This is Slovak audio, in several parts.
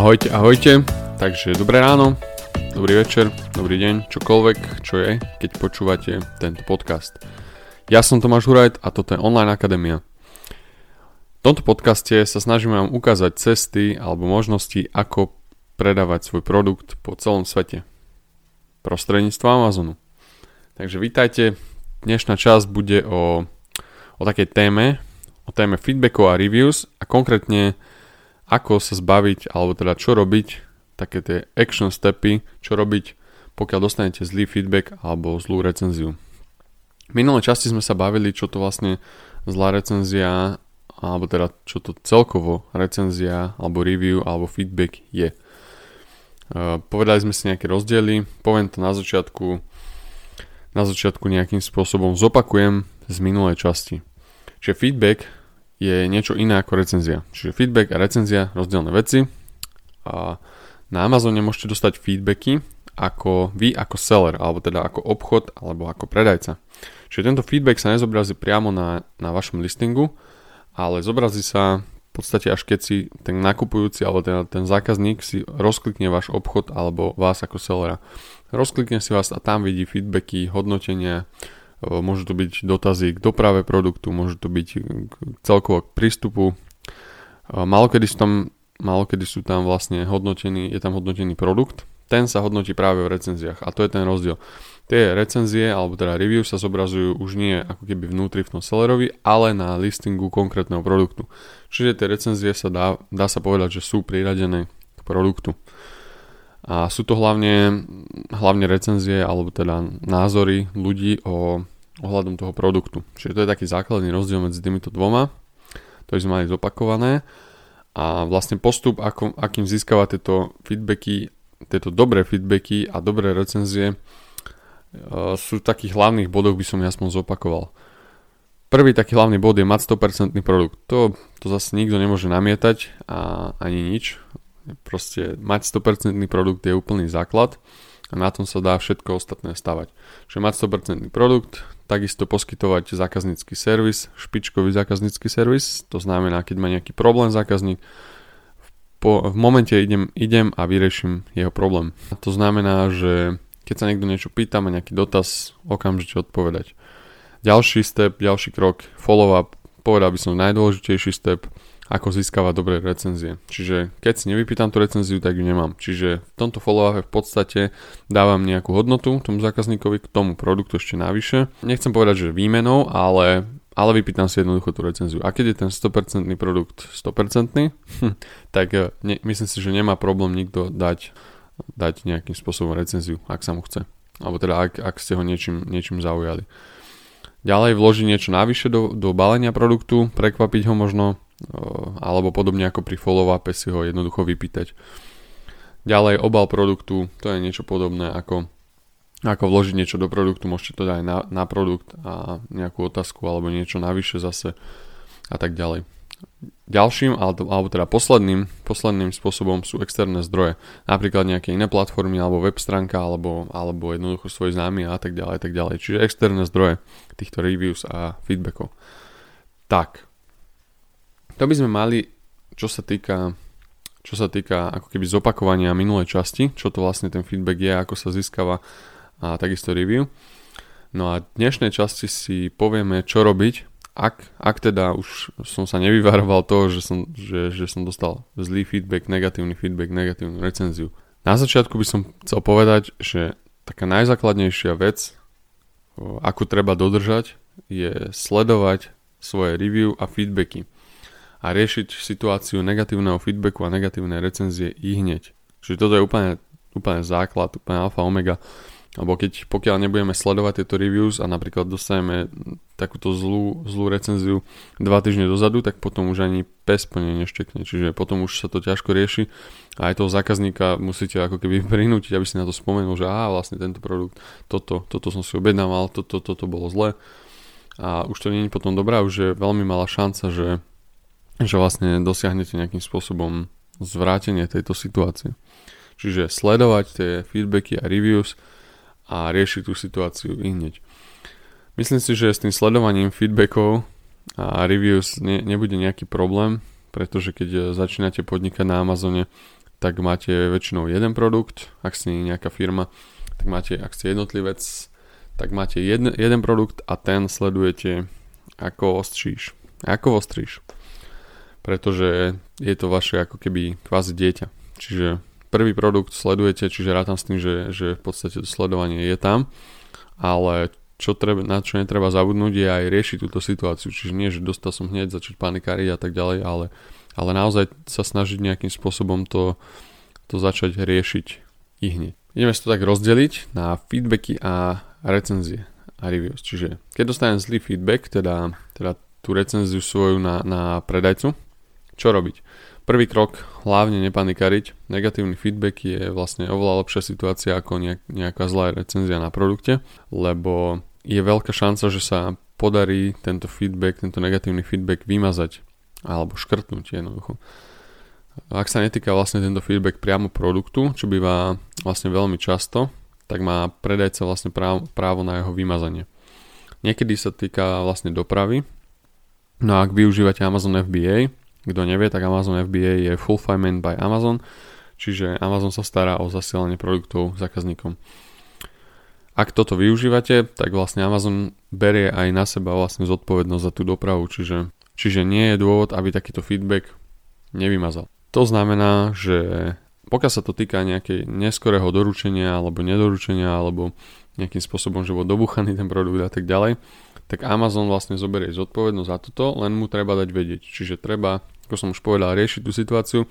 Ahojte, ahojte. Takže dobré ráno, dobrý večer, dobrý deň, čokoľvek, čo je, keď počúvate tento podcast. Ja som Tomáš Hurajt a toto je Online Akadémia. V tomto podcaste sa snažím vám ukázať cesty alebo možnosti, ako predávať svoj produkt po celom svete. Prostredníctvom Amazonu. Takže vítajte, dnešná časť bude o, o takej téme, o téme feedbackov a reviews a konkrétne ako sa zbaviť, alebo teda čo robiť, také tie action stepy, čo robiť, pokiaľ dostanete zlý feedback alebo zlú recenziu. V minulej časti sme sa bavili, čo to vlastne zlá recenzia, alebo teda čo to celkovo recenzia, alebo review, alebo feedback je. Povedali sme si nejaké rozdiely, poviem to na začiatku, na začiatku nejakým spôsobom zopakujem z minulej časti. Čiže feedback je niečo iné ako recenzia. Čiže feedback a recenzia rozdielne veci. A na Amazone môžete dostať feedbacky ako vy ako seller, alebo teda ako obchod, alebo ako predajca. Čiže tento feedback sa nezobrazí priamo na, na vašom listingu, ale zobrazí sa v podstate až keď si ten nakupujúci alebo ten, ten zákazník si rozklikne váš obchod alebo vás ako sellera. Rozklikne si vás a tam vidí feedbacky, hodnotenia, Môžu to byť dotazy k doprave produktu, môžu to byť celkovo k prístupu. Malokedy sú tam, malokedy sú tam vlastne hodnotený, je tam hodnotený produkt, ten sa hodnotí práve v recenziách a to je ten rozdiel. Tie recenzie alebo teda review sa zobrazujú už nie ako keby vnútri v tom sellerovi, ale na listingu konkrétneho produktu. Čiže tie recenzie sa dá, dá sa povedať, že sú priradené k produktu. A sú to hlavne, hlavne recenzie alebo teda názory ľudí o ohľadom toho produktu. Čiže to je taký základný rozdiel medzi týmito dvoma. To sme mali zopakované. A vlastne postup, ako, akým získava tieto feedbacky, tieto dobré feedbacky a dobré recenzie, e, sú v takých hlavných bodoch, by som jasno zopakoval. Prvý taký hlavný bod je mať 100% produkt. To, to zase nikto nemôže namietať a ani nič. Proste mať 100% produkt je úplný základ a na tom sa dá všetko ostatné stavať. Čiže mať 100% produkt, takisto poskytovať zákaznícky servis, špičkový zákaznícky servis, to znamená, keď má nejaký problém zákazník, po, v momente idem, idem a vyrieším jeho problém. A to znamená, že keď sa niekto niečo pýta, má nejaký dotaz, okamžite odpovedať. Ďalší step, ďalší krok, follow-up, povedal by som najdôležitejší step, ako získavať dobré recenzie. Čiže keď si nevypýtam tú recenziu, tak ju nemám. Čiže v tomto follow v podstate dávam nejakú hodnotu tomu zákazníkovi k tomu produktu ešte navyše. Nechcem povedať, že výmenou, ale, ale vypýtam si jednoducho tú recenziu. A keď je ten 100% produkt 100%, hm, tak eh, ne, myslím si, že nemá problém nikto dať, dať nejakým spôsobom recenziu, ak sa mu chce. Alebo teda ak, ak ste ho niečím, niečím zaujali. Ďalej vložiť niečo navyše do, do balenia produktu, prekvapiť ho možno, alebo podobne ako pri follow-upe si ho jednoducho vypýtať. Ďalej obal produktu, to je niečo podobné ako, ako vložiť niečo do produktu, môžete to dať aj na, na produkt a nejakú otázku alebo niečo navyše zase a tak ďalej. Ďalším, alebo, teda posledným, posledným spôsobom sú externé zdroje. Napríklad nejaké iné platformy, alebo web stránka, alebo, alebo jednoducho svoj známy a tak ďalej, tak ďalej. Čiže externé zdroje týchto reviews a feedbackov. Tak, to by sme mali, čo sa týka čo sa týka ako keby zopakovania minulej časti, čo to vlastne ten feedback je, ako sa získava a takisto review. No a v dnešnej časti si povieme, čo robiť, ak, ak teda už som sa nevyvaroval toho, že som, že, že som dostal zlý feedback, negatívny feedback, negatívnu recenziu. Na začiatku by som chcel povedať, že taká najzákladnejšia vec, ako treba dodržať, je sledovať svoje review a feedbacky a riešiť situáciu negatívneho feedbacku a negatívnej recenzie i hneď. Čiže toto je úplne, úplne základ, úplne alfa omega. Lebo keď, pokiaľ nebudeme sledovať tieto reviews a napríklad dostaneme takúto zlú, zlú recenziu dva týždne dozadu, tak potom už ani pes plne neštekne. Čiže potom už sa to ťažko rieši a aj toho zákazníka musíte ako keby prinútiť, aby si na to spomenul, že á, vlastne tento produkt, toto, toto som si objednával, toto, toto bolo zle. A už to nie je potom dobré, už je veľmi malá šanca, že že vlastne dosiahnete nejakým spôsobom zvrátenie tejto situácie. Čiže sledovať tie feedbacky a reviews a riešiť tú situáciu hneď. Myslím si, že s tým sledovaním feedbackov a reviews ne, nebude nejaký problém, pretože keď začínate podnikať na Amazone, tak máte väčšinou jeden produkt, ak ste nejaká firma, tak máte, ak ste jednotlivec, tak máte jeden, jeden produkt a ten sledujete ako ostříš. Ako ostříš. Pretože je to vaše ako keby kvázi dieťa. Čiže prvý produkt sledujete, čiže rátam s tým, že, že v podstate to sledovanie je tam, ale čo treba, na čo netreba zabudnúť je aj riešiť túto situáciu. Čiže nie, že dostal som hneď začať panikáriť a tak ďalej, ale, ale naozaj sa snažiť nejakým spôsobom to, to začať riešiť i hneď. Ideme si to tak rozdeliť na feedbacky a recenzie a reviews. Čiže keď dostanem zlý feedback, teda, teda tú recenziu svoju na, na predajcu, čo robiť? Prvý krok, hlavne nepanikariť. Negatívny feedback je vlastne oveľa lepšia situácia ako nejak, nejaká zlá recenzia na produkte, lebo je veľká šanca, že sa podarí tento feedback, tento negatívny feedback vymazať alebo škrtnúť jednoducho. Ak sa netýka vlastne tento feedback priamo produktu, čo býva vlastne veľmi často, tak má predajca vlastne právo na jeho vymazanie. Niekedy sa týka vlastne dopravy. No a ak využívate Amazon FBA, kto nevie, tak Amazon FBA je Fulfillment by Amazon, čiže Amazon sa stará o zasielanie produktov zákazníkom. Ak toto využívate, tak vlastne Amazon berie aj na seba vlastne zodpovednosť za tú dopravu, čiže, čiže nie je dôvod, aby takýto feedback nevymazal. To znamená, že pokiaľ sa to týka nejakej neskorého doručenia alebo nedoručenia alebo nejakým spôsobom, že bol dobuchaný ten produkt a tak ďalej, tak Amazon vlastne zoberie zodpovednosť za toto, len mu treba dať vedieť. Čiže treba, ako som už povedal, riešiť tú situáciu,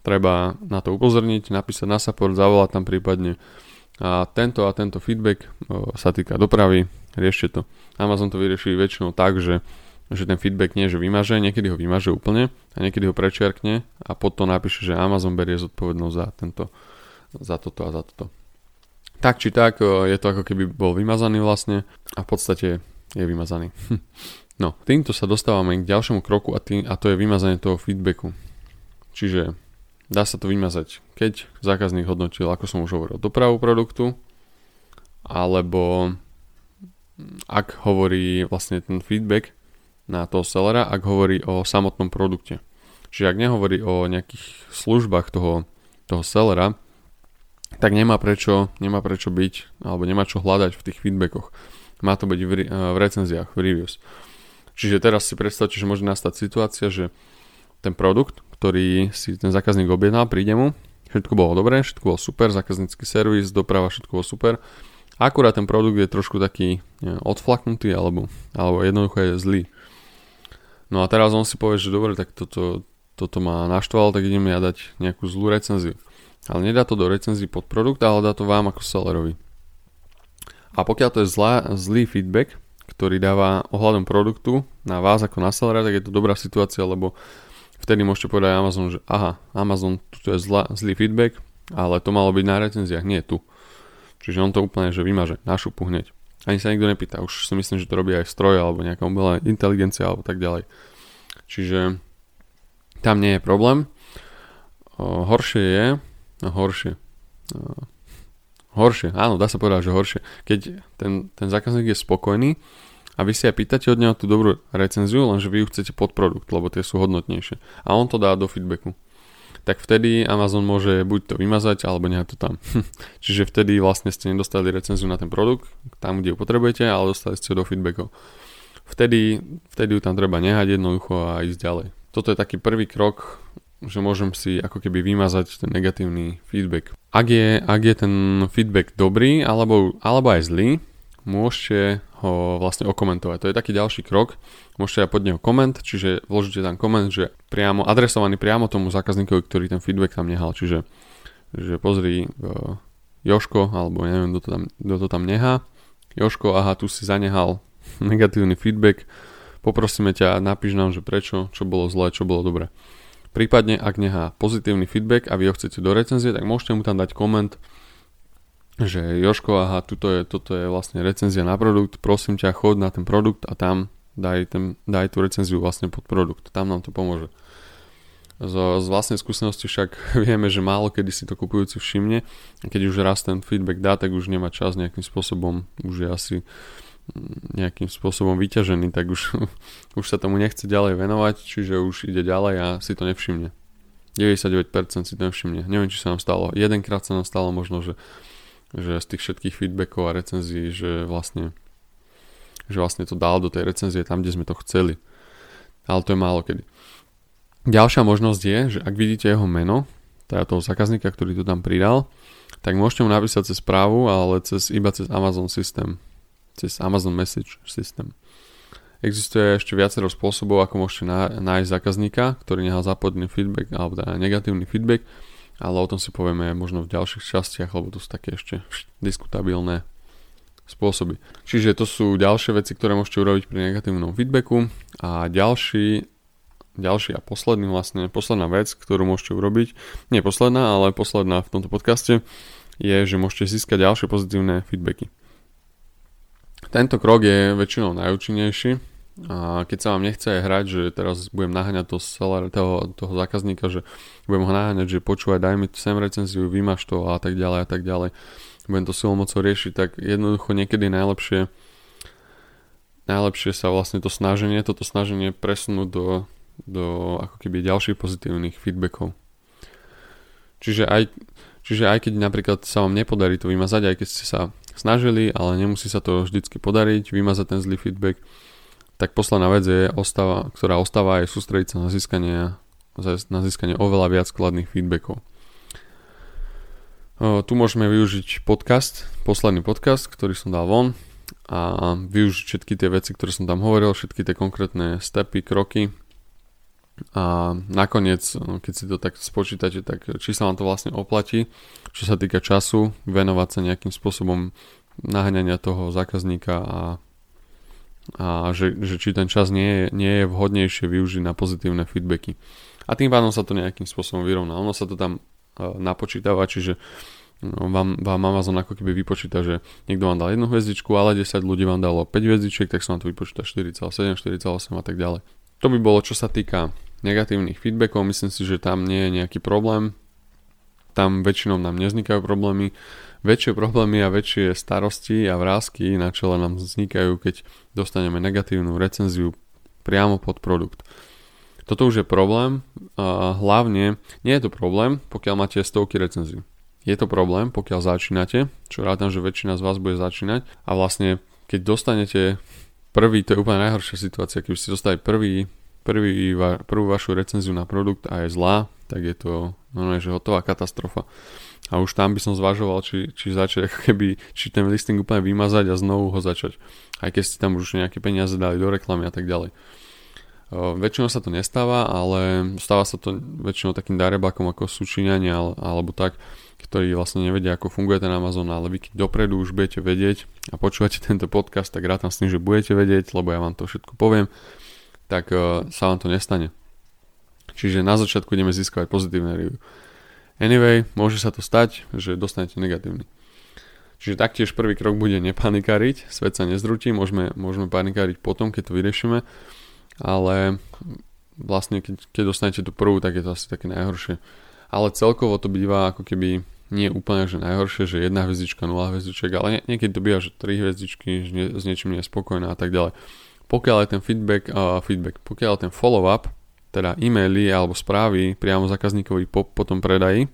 treba na to upozorniť, napísať na support, zavolať tam prípadne a tento a tento feedback o, sa týka dopravy, riešte to. Amazon to vyrieši väčšinou tak, že, že ten feedback nie že vymaže, niekedy ho vymaže úplne a niekedy ho prečiarkne a potom napíše, že Amazon berie zodpovednosť za, tento, za toto a za toto. Tak či tak, je to ako keby bol vymazaný vlastne a v podstate je vymazaný. No, týmto sa dostávame k ďalšiemu kroku a, tým, a to je vymazanie toho feedbacku. Čiže dá sa to vymazať, keď zákazník hodnotil, ako som už hovoril, dopravu produktu, alebo ak hovorí vlastne ten feedback na toho sellera, ak hovorí o samotnom produkte. Čiže ak nehovorí o nejakých službách toho, toho sellera, tak nemá prečo, nemá prečo byť, alebo nemá čo hľadať v tých feedbackoch. Má to byť v, v recenziách, v reviews. Čiže teraz si predstavte, že môže nastať situácia, že ten produkt, ktorý si ten zákazník objednal, príde mu, všetko bolo dobré, všetko bolo super, zákaznícky servis, doprava, všetko bolo super. Akurát ten produkt je trošku taký neviem, odflaknutý alebo, alebo jednoducho je zlý. No a teraz on si povie, že dobre, tak toto, toto ma naštvalo, tak ideme ja dať nejakú zlú recenziu. Ale nedá to do recenzií pod produkt, ale dá to vám ako sellerovi. A pokiaľ to je zlá, zlý feedback, ktorý dáva ohľadom produktu na vás ako na sellera, tak je to dobrá situácia, lebo vtedy môžete povedať Amazon, že aha, Amazon, tu je zlá, zlý feedback, ale to malo byť na recenziách, nie tu. Čiže on to úplne, že vymaže, našupu hneď. Ani sa nikto nepýta, už si myslím, že to robí aj stroj alebo nejaká umelá inteligencia alebo tak ďalej. Čiže tam nie je problém. O, horšie je, no horšie, o, Horšie, áno, dá sa povedať, že horšie. Keď ten, ten zákazník je spokojný a vy si aj pýtate od neho tú dobrú recenziu, lenže vy ju chcete pod produkt, lebo tie sú hodnotnejšie. A on to dá do feedbacku. Tak vtedy Amazon môže buď to vymazať, alebo nechať to tam. Čiže vtedy vlastne ste nedostali recenziu na ten produkt, tam, kde ju potrebujete, ale dostali ste ju do feedbackov. Vtedy, vtedy ju tam treba nehať jednoducho a ísť ďalej. Toto je taký prvý krok že môžem si ako keby vymazať ten negatívny feedback. Ak je, ak je ten feedback dobrý alebo, alebo aj zlý, môžete ho vlastne okomentovať. To je taký ďalší krok. Môžete aj pod neho koment, čiže vložíte tam koment, že priamo, adresovaný priamo tomu zákazníkovi, ktorý ten feedback tam nehal. Čiže že pozri uh, Joško, alebo neviem, kto to tam, kto to tam nehá. Joško, aha, tu si zanehal negatívny feedback. Poprosíme ťa, napíš nám, že prečo, čo bolo zlé, čo bolo dobré. Prípadne, ak nechá pozitívny feedback a vy ho chcete do recenzie, tak môžete mu tam dať koment, že Joško, aha, tuto je, toto je vlastne recenzia na produkt, prosím ťa, chod na ten produkt a tam daj, ten, daj tú recenziu vlastne pod produkt, tam nám to pomôže. Z, z vlastnej skúsenosti však vieme, že málo kedy si to kupujúci všimne a keď už raz ten feedback dá, tak už nemá čas nejakým spôsobom, už je asi nejakým spôsobom vyťažený, tak už, už sa tomu nechce ďalej venovať, čiže už ide ďalej a si to nevšimne. 99% si to nevšimne. Neviem, či sa nám stalo. Jedenkrát sa nám stalo možno, že, že z tých všetkých feedbackov a recenzií, že vlastne, že vlastne to dal do tej recenzie tam, kde sme to chceli. Ale to je málo kedy. Ďalšia možnosť je, že ak vidíte jeho meno, teda toho zákazníka, ktorý to tam pridal, tak môžete mu napísať cez správu, ale cez, iba cez Amazon systém. Cez Amazon Message systém. Existuje ešte viacero spôsobov, ako môžete nájsť zákazníka, ktorý nehal zapodný feedback alebo teda negatívny feedback, ale o tom si povieme možno v ďalších častiach, lebo to sú také ešte diskutabilné spôsoby. Čiže to sú ďalšie veci, ktoré môžete urobiť pri negatívnom feedbacku a ďalší ďalší a posledný vlastne, posledná vec, ktorú môžete urobiť, nie posledná, ale posledná v tomto podcaste, je, že môžete získať ďalšie pozitívne feedbacky. Tento krok je väčšinou najúčinnejší, a keď sa vám nechce aj hrať, že teraz budem naháňať toho, seller, toho, toho zákazníka, že budem ho naháňať, že počúvaj, daj mi sem recenziu, vymaš to a tak ďalej a tak ďalej, budem to silou mocou riešiť, tak jednoducho niekedy najlepšie najlepšie sa vlastne to snaženie, toto snaženie presunúť do, do ako keby ďalších pozitívnych feedbackov. Čiže aj, čiže aj keď napríklad sa vám nepodarí to vymazať, aj keď ste sa snažili, ale nemusí sa to vždycky podariť, vymazať ten zlý feedback, tak posledná vec je, ostáva, ktorá ostáva je sústrediť sa na získanie, na získanie oveľa viac skladných feedbackov. Tu môžeme využiť podcast, posledný podcast, ktorý som dal von a využiť všetky tie veci, ktoré som tam hovoril, všetky tie konkrétne stepy, kroky a nakoniec, keď si to tak spočítate, tak či sa vám to vlastne oplatí, čo sa týka času, venovať sa nejakým spôsobom naháňania toho zákazníka a a že, že či ten čas nie je, nie je vhodnejšie využiť na pozitívne feedbacky. A tým pádom sa to nejakým spôsobom vyrovná. Ono sa to tam uh, napočítava, čiže no, vám, vám Amazon ako keby vypočíta, že niekto vám dal jednu hviezdičku, ale 10 ľudí vám dalo 5 hviezdičiek, tak sa vám to vypočíta 4,7, 4,8 a tak ďalej. To by bolo, čo sa týka negatívnych feedbackov. Myslím si, že tam nie je nejaký problém. Tam väčšinou nám nevznikajú problémy väčšie problémy a väčšie starosti a vrázky na čele nám vznikajú, keď dostaneme negatívnu recenziu priamo pod produkt. Toto už je problém, hlavne nie je to problém, pokiaľ máte stovky recenzií. Je to problém, pokiaľ začínate, čo rátam, že väčšina z vás bude začínať a vlastne keď dostanete prvý, to je úplne najhoršia situácia, keď ste dostali prvý, prvý, prvú vašu recenziu na produkt a je zlá, tak je to normálne, že hotová katastrofa. A už tam by som zvažoval, či, či začať ako keby, či ten listing úplne vymazať a znovu ho začať. Aj keď ste tam už nejaké peniaze dali do reklamy a tak ďalej. Väčšinou sa to nestáva, ale stáva sa to väčšinou takým darebakom ako súčinania alebo tak, ktorí vlastne nevedia, ako funguje ten Amazon, ale vy keď dopredu už budete vedieť a počúvate tento podcast, tak rátam s tým, že budete vedieť, lebo ja vám to všetko poviem, tak sa vám to nestane. Čiže na začiatku ideme získavať pozitívne review. Anyway, môže sa to stať, že dostanete negatívny. Čiže taktiež prvý krok bude nepanikáriť, svet sa nezrutí, môžeme, môžeme panikáriť potom, keď to vyriešime, ale vlastne keď, keď dostanete tú prvú, tak je to asi také najhoršie. Ale celkovo to býva ako keby nie úplne že najhoršie, že jedna hviezdička, nula hviezdiček, ale nie, niekedy to býva, že tri hviezdičky, že nie, s niečím nie je spokojná a tak ďalej. Pokiaľ je ten feedback, uh, feedback pokiaľ je ten follow-up teda e-maily alebo správy priamo zákazníkovi po, po tom predaji,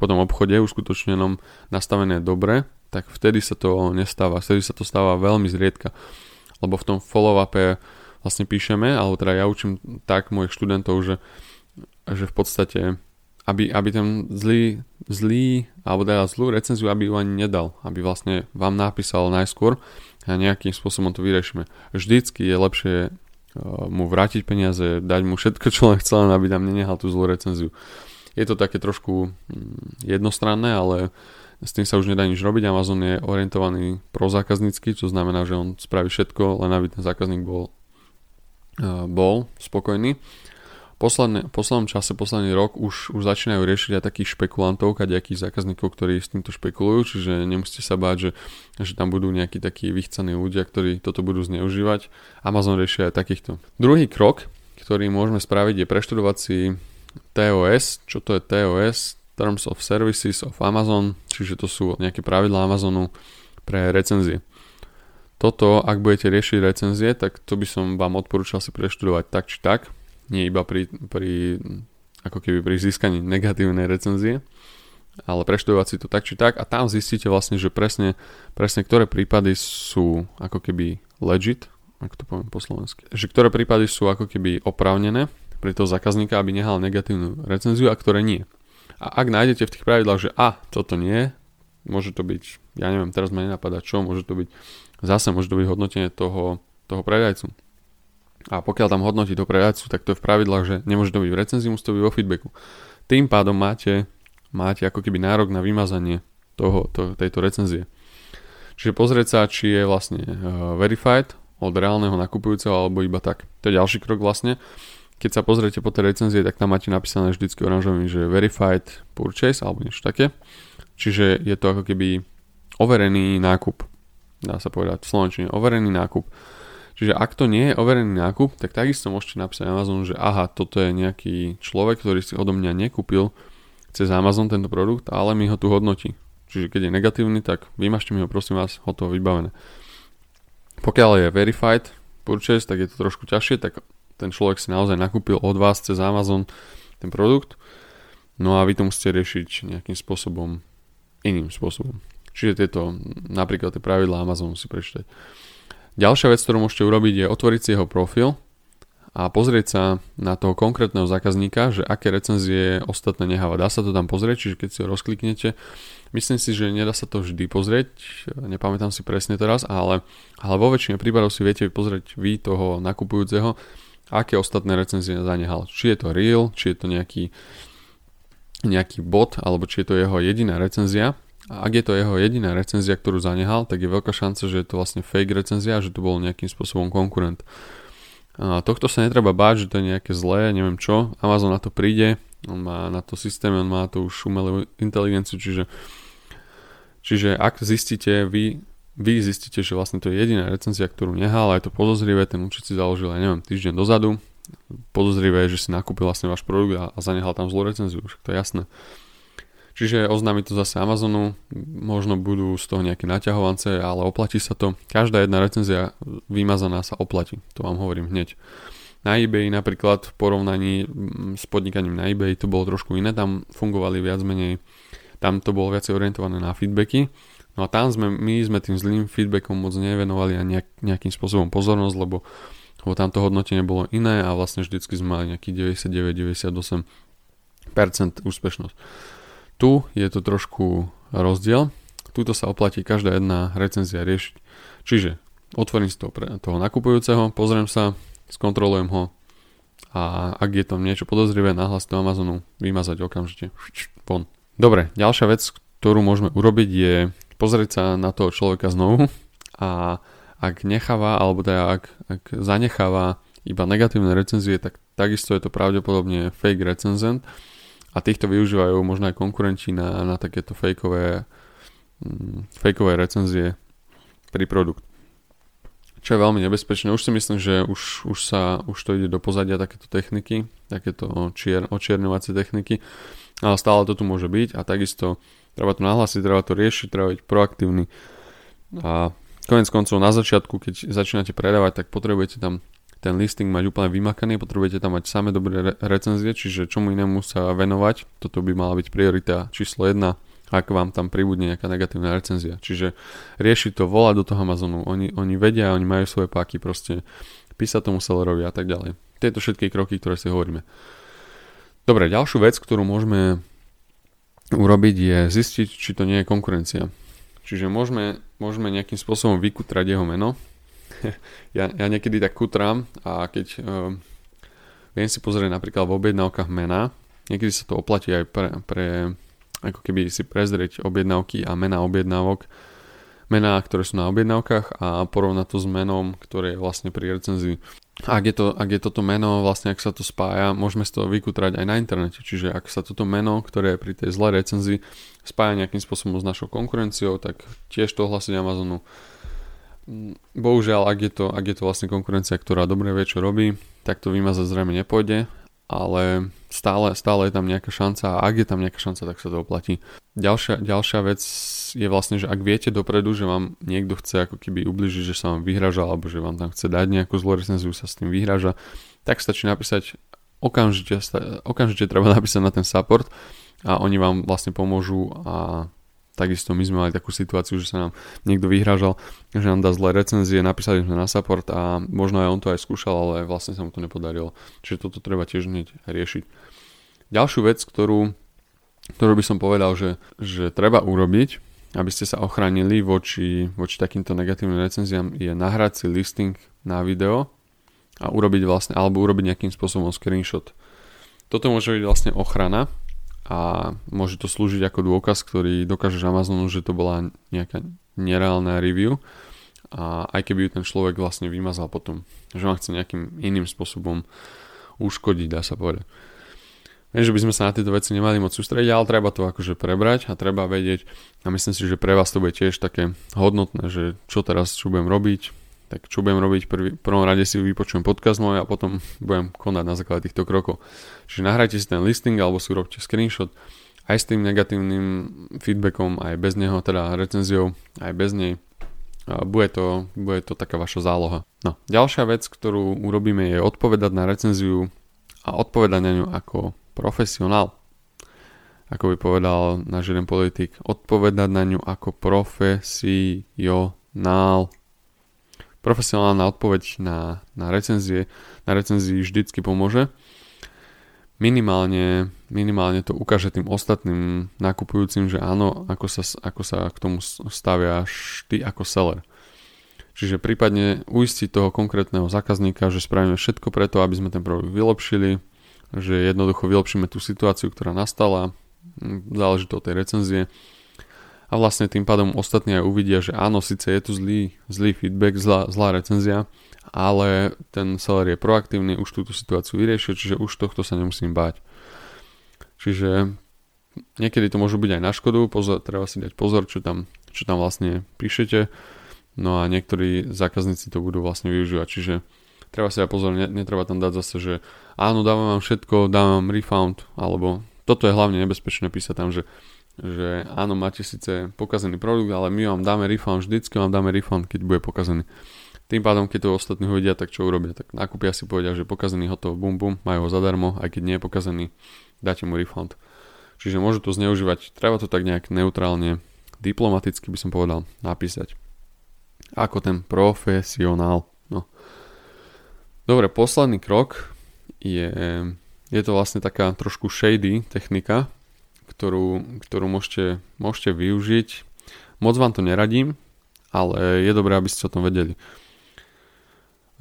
po tom obchode uskutočnenom nastavené dobre, tak vtedy sa to nestáva, vtedy sa to stáva veľmi zriedka. Lebo v tom follow-upe vlastne píšeme, alebo teda ja učím tak mojich študentov, že, že v podstate aby, aby ten zlý, zlý, alebo teda zlú recenziu, aby ju ani nedal, aby vlastne vám napísal najskôr a nejakým spôsobom to vyriešime. Vždycky je lepšie mu vrátiť peniaze, dať mu všetko, čo len chcel, aby tam nenehal tú zlú recenziu. Je to také trošku mm, jednostranné, ale s tým sa už nedá nič robiť. Amazon je orientovaný pro zákaznícky, čo znamená, že on spraví všetko, len aby ten zákazník bol, bol spokojný posledne, poslednom čase, posledný rok už, už začínajú riešiť aj takých špekulantov, kadejakých zákazníkov, ktorí s týmto špekulujú, čiže nemusíte sa báť, že, že tam budú nejakí takí vychcaní ľudia, ktorí toto budú zneužívať. Amazon rieši aj takýchto. Druhý krok, ktorý môžeme spraviť, je preštudovať si TOS. Čo to je TOS? Terms of Services of Amazon, čiže to sú nejaké pravidlá Amazonu pre recenzie. Toto, ak budete riešiť recenzie, tak to by som vám odporúčal si preštudovať tak či tak, nie iba pri, pri ako keby pri získaní negatívnej recenzie, ale preštudovať si to tak či tak a tam zistíte vlastne, že presne, presne ktoré prípady sú ako keby legit, ako to poviem po slovensky, že ktoré prípady sú ako keby oprávnené pre toho zákazníka, aby nehal negatívnu recenziu a ktoré nie. A ak nájdete v tých pravidlách, že a, toto nie, môže to byť, ja neviem, teraz ma nenapadá čo, môže to byť, zase môže to byť hodnotenie toho, toho predajcu. A pokiaľ tam hodnotí toho predajcu, tak to je v pravidlách, že nemôže to byť v recenzii, musí to byť vo feedbacku. Tým pádom máte máte ako keby nárok na vymazanie toho, to, tejto recenzie. Čiže pozrieť sa, či je vlastne uh, verified od reálneho nakupujúceho alebo iba tak. To je ďalší krok vlastne. Keď sa pozriete po tej recenzie, tak tam máte napísané vždycky oranžovým, že verified purchase alebo niečo také. Čiže je to ako keby overený nákup. Dá sa povedať v slovenčine overený nákup. Čiže ak to nie je overený nákup, tak takisto môžete napísať Amazon, že aha, toto je nejaký človek, ktorý si odo mňa nekúpil cez Amazon tento produkt, ale mi ho tu hodnotí. Čiže keď je negatívny, tak vymažte mi ho prosím vás, hotovo vybavené. Pokiaľ je verified purchase, tak je to trošku ťažšie, tak ten človek si naozaj nakúpil od vás cez Amazon ten produkt, no a vy to musíte riešiť nejakým spôsobom, iným spôsobom. Čiže tieto, napríklad tie pravidlá Amazonu si prečítať. Ďalšia vec, ktorú môžete urobiť, je otvoriť si jeho profil a pozrieť sa na toho konkrétneho zákazníka, že aké recenzie ostatné neháva. Dá sa to tam pozrieť, čiže keď si ho rozkliknete, myslím si, že nedá sa to vždy pozrieť, nepamätám si presne teraz, ale, ale vo väčšine prípadov si viete pozrieť vy toho nakupujúceho, aké ostatné recenzie zanehal. Či je to real, či je to nejaký, nejaký bot, alebo či je to jeho jediná recenzia. A ak je to jeho jediná recenzia, ktorú zanehal, tak je veľká šanca, že je to vlastne fake recenzia, že to bol nejakým spôsobom konkurent. A tohto sa netreba báť, že to je nejaké zlé, neviem čo. Amazon na to príde, on má na to systém, on má to už umelú inteligenciu, čiže, čiže ak zistíte, vy, vy zistíte, že vlastne to je jediná recenzia, ktorú nehal, aj to podozrivé, ten účet si založil, aj neviem, týždeň dozadu, podozrivé je, že si nakúpil vlastne váš produkt a, a zanehal tam zlú recenziu, už to je jasné. Čiže oznámi to zase Amazonu, možno budú z toho nejaké naťahovance, ale oplatí sa to. Každá jedna recenzia vymazaná sa oplatí, to vám hovorím hneď. Na eBay napríklad v porovnaní mm, s podnikaním na eBay to bolo trošku iné, tam fungovali viac menej, tam to bolo viacej orientované na feedbacky, no a tam sme, my sme tým zlým feedbackom moc nevenovali a nejak, nejakým spôsobom pozornosť, lebo, lebo tam to hodnotenie bolo iné a vlastne vždycky sme mali nejaký 99-98% úspešnosť. Tu je to trošku rozdiel. Tuto sa oplatí každá jedna recenzia riešiť. Čiže otvorím si toho, pre, toho nakupujúceho, pozriem sa, skontrolujem ho a ak je tam niečo podozrivé, nahlas do Amazonu vymazať okamžite. Von. Dobre, ďalšia vec, ktorú môžeme urobiť je pozrieť sa na toho človeka znovu a ak necháva, alebo teda ak, ak zanecháva iba negatívne recenzie, tak takisto je to pravdepodobne fake recenzent a týchto využívajú možno aj konkurenti na, na takéto fejkové, mm, fejkové recenzie pri produkt. Čo je veľmi nebezpečné. Už si myslím, že už, už, sa, už to ide do pozadia takéto techniky, takéto čier, očierňovacie techniky, ale stále to tu môže byť a takisto treba to nahlásiť, treba to riešiť, treba byť proaktívny a konec koncov na začiatku, keď začínate predávať, tak potrebujete tam ten listing mať úplne vymakaný, potrebujete tam mať samé dobré re- recenzie, čiže čomu inému sa venovať, toto by mala byť priorita číslo 1, ak vám tam pribudne nejaká negatívna recenzia. Čiže riešiť to, volať do toho Amazonu, oni, oni vedia, oni majú svoje páky, proste písať tomu sellerovi a tak ďalej. Tieto všetky kroky, ktoré si hovoríme. Dobre, ďalšiu vec, ktorú môžeme urobiť je zistiť, či to nie je konkurencia. Čiže môžeme, môžeme nejakým spôsobom vykutrať jeho meno, ja, ja niekedy tak kutrám a keď uh, viem si pozrieť napríklad v objednávkach mena, niekedy sa to oplatí aj pre, pre ako keby si prezrieť objednávky a mena objednávok, mená, ktoré sú na objednávkach a porovnať to s menom, ktoré je vlastne pri recenzii. Ak je, to, ak je toto meno, vlastne ak sa to spája, môžeme z toho vykutrať aj na internete. Čiže ak sa toto meno, ktoré je pri tej zlej recenzii, spája nejakým spôsobom s našou konkurenciou, tak tiež to ohlasiť Amazonu bohužiaľ, ak je, to, ak je to vlastne konkurencia, ktorá dobre vie, čo robí, tak to vymazať zrejme nepôjde, ale stále, stále je tam nejaká šanca a ak je tam nejaká šanca, tak sa to oplatí. Ďalšia, ďalšia vec je vlastne, že ak viete dopredu, že vám niekto chce ako keby ubližiť, že sa vám vyhraža alebo že vám tam chce dať nejakú zlú recenziu, sa s tým vyhraža, tak stačí napísať okamžite, okamžite treba napísať na ten support a oni vám vlastne pomôžu a takisto my sme mali takú situáciu, že sa nám niekto vyhrážal, že nám dá zlé recenzie, napísali sme na support a možno aj on to aj skúšal, ale vlastne sa mu to nepodarilo. Čiže toto treba tiež hneď riešiť. Ďalšiu vec, ktorú, ktorú by som povedal, že, že treba urobiť, aby ste sa ochránili voči, voči takýmto negatívnym recenziám, je nahrať si listing na video a urobiť vlastne, alebo urobiť nejakým spôsobom screenshot. Toto môže byť vlastne ochrana a môže to slúžiť ako dôkaz, ktorý dokážeš Amazonu, že to bola nejaká nereálna review a aj keby ju ten človek vlastne vymazal potom, že vám chce nejakým iným spôsobom uškodiť, dá sa povedať. Viem, že by sme sa na tieto veci nemali moc sústrediť, ale treba to akože prebrať a treba vedieť a myslím si, že pre vás to bude tiež také hodnotné, že čo teraz, čo budem robiť, tak čo budem robiť, prvý, prvom rade si vypočujem podcast môj a potom budem konať na základe týchto krokov. Čiže nahrajte si ten listing alebo si urobte screenshot aj s tým negatívnym feedbackom, aj bez neho, teda recenziou, aj bez nej. Bude to, bude to taká vaša záloha. No, ďalšia vec, ktorú urobíme je odpovedať na recenziu a odpovedať na ňu ako profesionál. Ako by povedal náš jeden politik, odpovedať na ňu ako profesionál profesionálna odpoveď na, na recenzie, na recenzii vždycky pomôže. Minimálne, minimálne to ukáže tým ostatným nakupujúcim, že áno, ako sa, ako sa k tomu staviaš ty ako seller. Čiže prípadne uistiť toho konkrétneho zákazníka, že spravíme všetko preto, aby sme ten produkt vylepšili, že jednoducho vylepšíme tú situáciu, ktorá nastala, záleží to od tej recenzie a vlastne tým pádom ostatní aj uvidia, že áno, síce je tu zlý, zlý feedback, zlá, zlá recenzia, ale ten seller je proaktívny, už túto situáciu vyriešil, čiže už tohto sa nemusím báť. Čiže niekedy to môžu byť aj na škodu, pozor, treba si dať pozor, čo tam, čo tam vlastne píšete, no a niektorí zákazníci to budú vlastne využívať, čiže treba si dať pozor, netreba tam dať zase, že áno, dávam vám všetko, dávam refund, alebo toto je hlavne nebezpečné písať tam, že že áno, máte síce pokazený produkt, ale my vám dáme refund, vždycky vám dáme refund, keď bude pokazený. Tým pádom, keď to ostatní uvidia, tak čo urobia? Tak nakúpia si povedia, že pokazený hotov, bum bum, majú ho zadarmo, aj keď nie je pokazený, dáte mu refund. Čiže môžu to zneužívať, treba to tak nejak neutrálne, diplomaticky by som povedal, napísať. Ako ten profesionál. No. Dobre, posledný krok je, je to vlastne taká trošku shady technika, ktorú, ktorú môžete, môžete využiť. Moc vám to neradím, ale je dobré, aby ste o tom vedeli.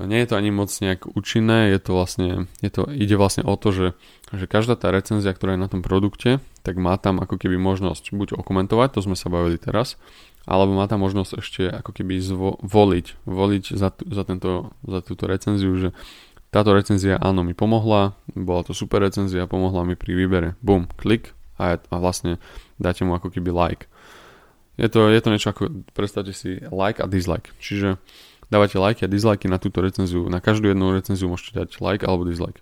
Nie je to ani moc nejak účinné, je to vlastne, je to, ide vlastne o to, že, že každá tá recenzia, ktorá je na tom produkte, tak má tam ako keby možnosť buď okomentovať, to sme sa bavili teraz, alebo má tam možnosť ešte ako keby zvo, voliť, voliť za, za, tento, za túto recenziu, že táto recenzia áno mi pomohla, bola to super recenzia, pomohla mi pri výbere. Bum, klik, a, a vlastne dáte mu ako keby like. Je to, je to niečo ako, predstavte si like a dislike. Čiže dávate like a dislike na túto recenziu. Na každú jednu recenziu môžete dať like alebo dislike.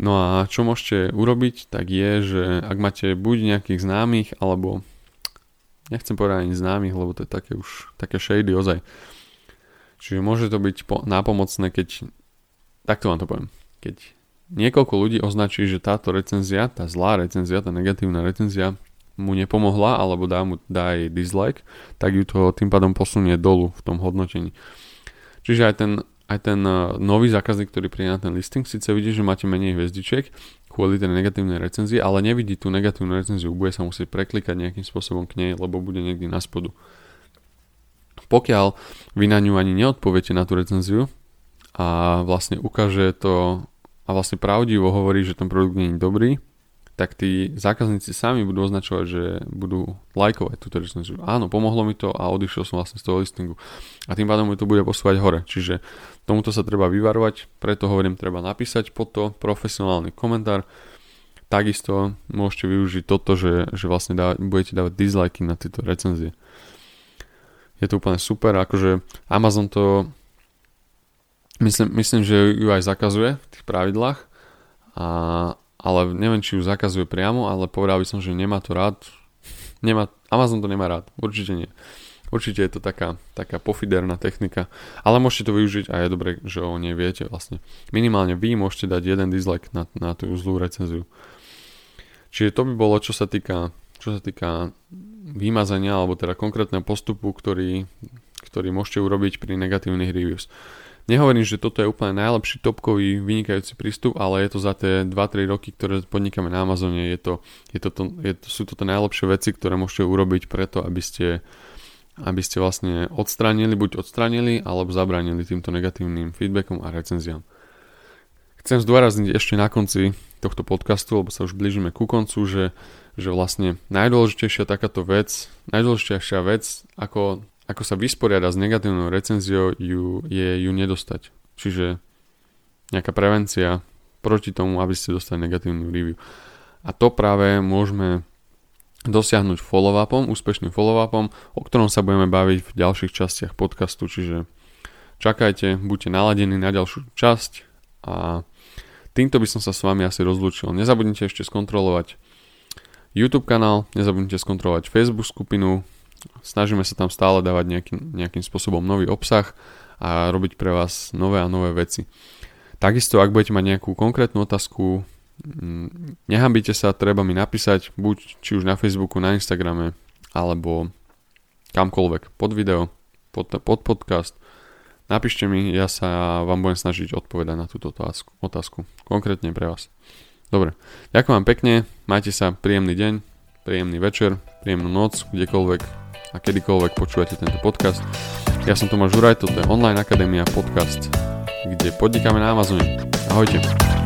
No a čo môžete urobiť, tak je, že ak máte buď nejakých známych, alebo nechcem povedať ani známych, lebo to je také už také shady ozaj. Čiže môže to byť po, nápomocné, keď takto vám to poviem. Keď niekoľko ľudí označí, že táto recenzia, tá zlá recenzia, tá negatívna recenzia mu nepomohla alebo dá mu dá jej dislike, tak ju to tým pádom posunie dolu v tom hodnotení. Čiže aj ten, aj ten uh, nový zákazník, ktorý príde na ten listing, síce vidí, že máte menej hviezdičiek kvôli tej negatívnej recenzii, ale nevidí tú negatívnu recenziu, bude sa musieť preklikať nejakým spôsobom k nej, lebo bude niekde na spodu. Pokiaľ vy na ňu ani neodpoviete na tú recenziu a vlastne ukáže to a vlastne pravdivo hovorí, že ten produkt nie je dobrý, tak tí zákazníci sami budú označovať, že budú lajkovať túto recenziu. Áno, pomohlo mi to a odišiel som vlastne z toho listingu. A tým pádom mi to bude posúvať hore. Čiže tomuto sa treba vyvarovať, preto hovorím, treba napísať pod to profesionálny komentár. Takisto môžete využiť toto, že, že vlastne dá, budete dávať disliky na tieto recenzie. Je to úplne super, akože Amazon to Myslím, myslím, že ju aj zakazuje v tých pravidlách, a, ale neviem, či ju zakazuje priamo, ale povedal by som, že nemá to rád. Nemá, Amazon to nemá rád, určite nie. Určite je to taká, taká pofiderná technika, ale môžete to využiť a je dobré, že o nej viete vlastne. Minimálne vy môžete dať jeden dislike na, na tú zlú recenziu. Čiže to by bolo, čo sa týka, čo sa týka vymazania alebo teda konkrétneho postupu, ktorý, ktorý môžete urobiť pri negatívnych reviews. Nehovorím, že toto je úplne najlepší topkový vynikajúci prístup, ale je to za tie 2-3 roky, ktoré podnikáme na Amazone, je to, je to, to, je to, sú to najlepšie veci, ktoré môžete urobiť preto, aby ste aby ste vlastne odstránili, buď odstránili, alebo zabránili týmto negatívnym feedbackom a recenziám. Chcem zdôrazniť ešte na konci tohto podcastu, lebo sa už blížime ku koncu, že, že vlastne najdôležitejšia takáto vec, najdôležitejšia vec, ako, ako sa vysporiada s negatívnou recenziou, ju, je ju nedostať. Čiže nejaká prevencia proti tomu, aby ste dostali negatívnu review. A to práve môžeme dosiahnuť follow-upom, úspešným follow-upom, o ktorom sa budeme baviť v ďalších častiach podcastu, čiže čakajte, buďte naladení na ďalšiu časť a týmto by som sa s vami asi rozlúčil. Nezabudnite ešte skontrolovať YouTube kanál, nezabudnite skontrolovať Facebook skupinu, snažíme sa tam stále dávať nejaký, nejakým spôsobom nový obsah a robiť pre vás nové a nové veci. Takisto, ak budete mať nejakú konkrétnu otázku, Mm, nehambite sa, treba mi napísať, buď či už na Facebooku, na Instagrame, alebo kamkoľvek, pod video, pod, pod podcast. Napíšte mi, ja sa vám budem snažiť odpovedať na túto otázku, otázku konkrétne pre vás. Dobre, ďakujem vám pekne, majte sa príjemný deň, príjemný večer, príjemnú noc, kdekoľvek a kedykoľvek počúvate tento podcast. Ja som Tomáš Žuraj, toto je Online Akadémia podcast, kde podnikáme na Amazone. Ahojte.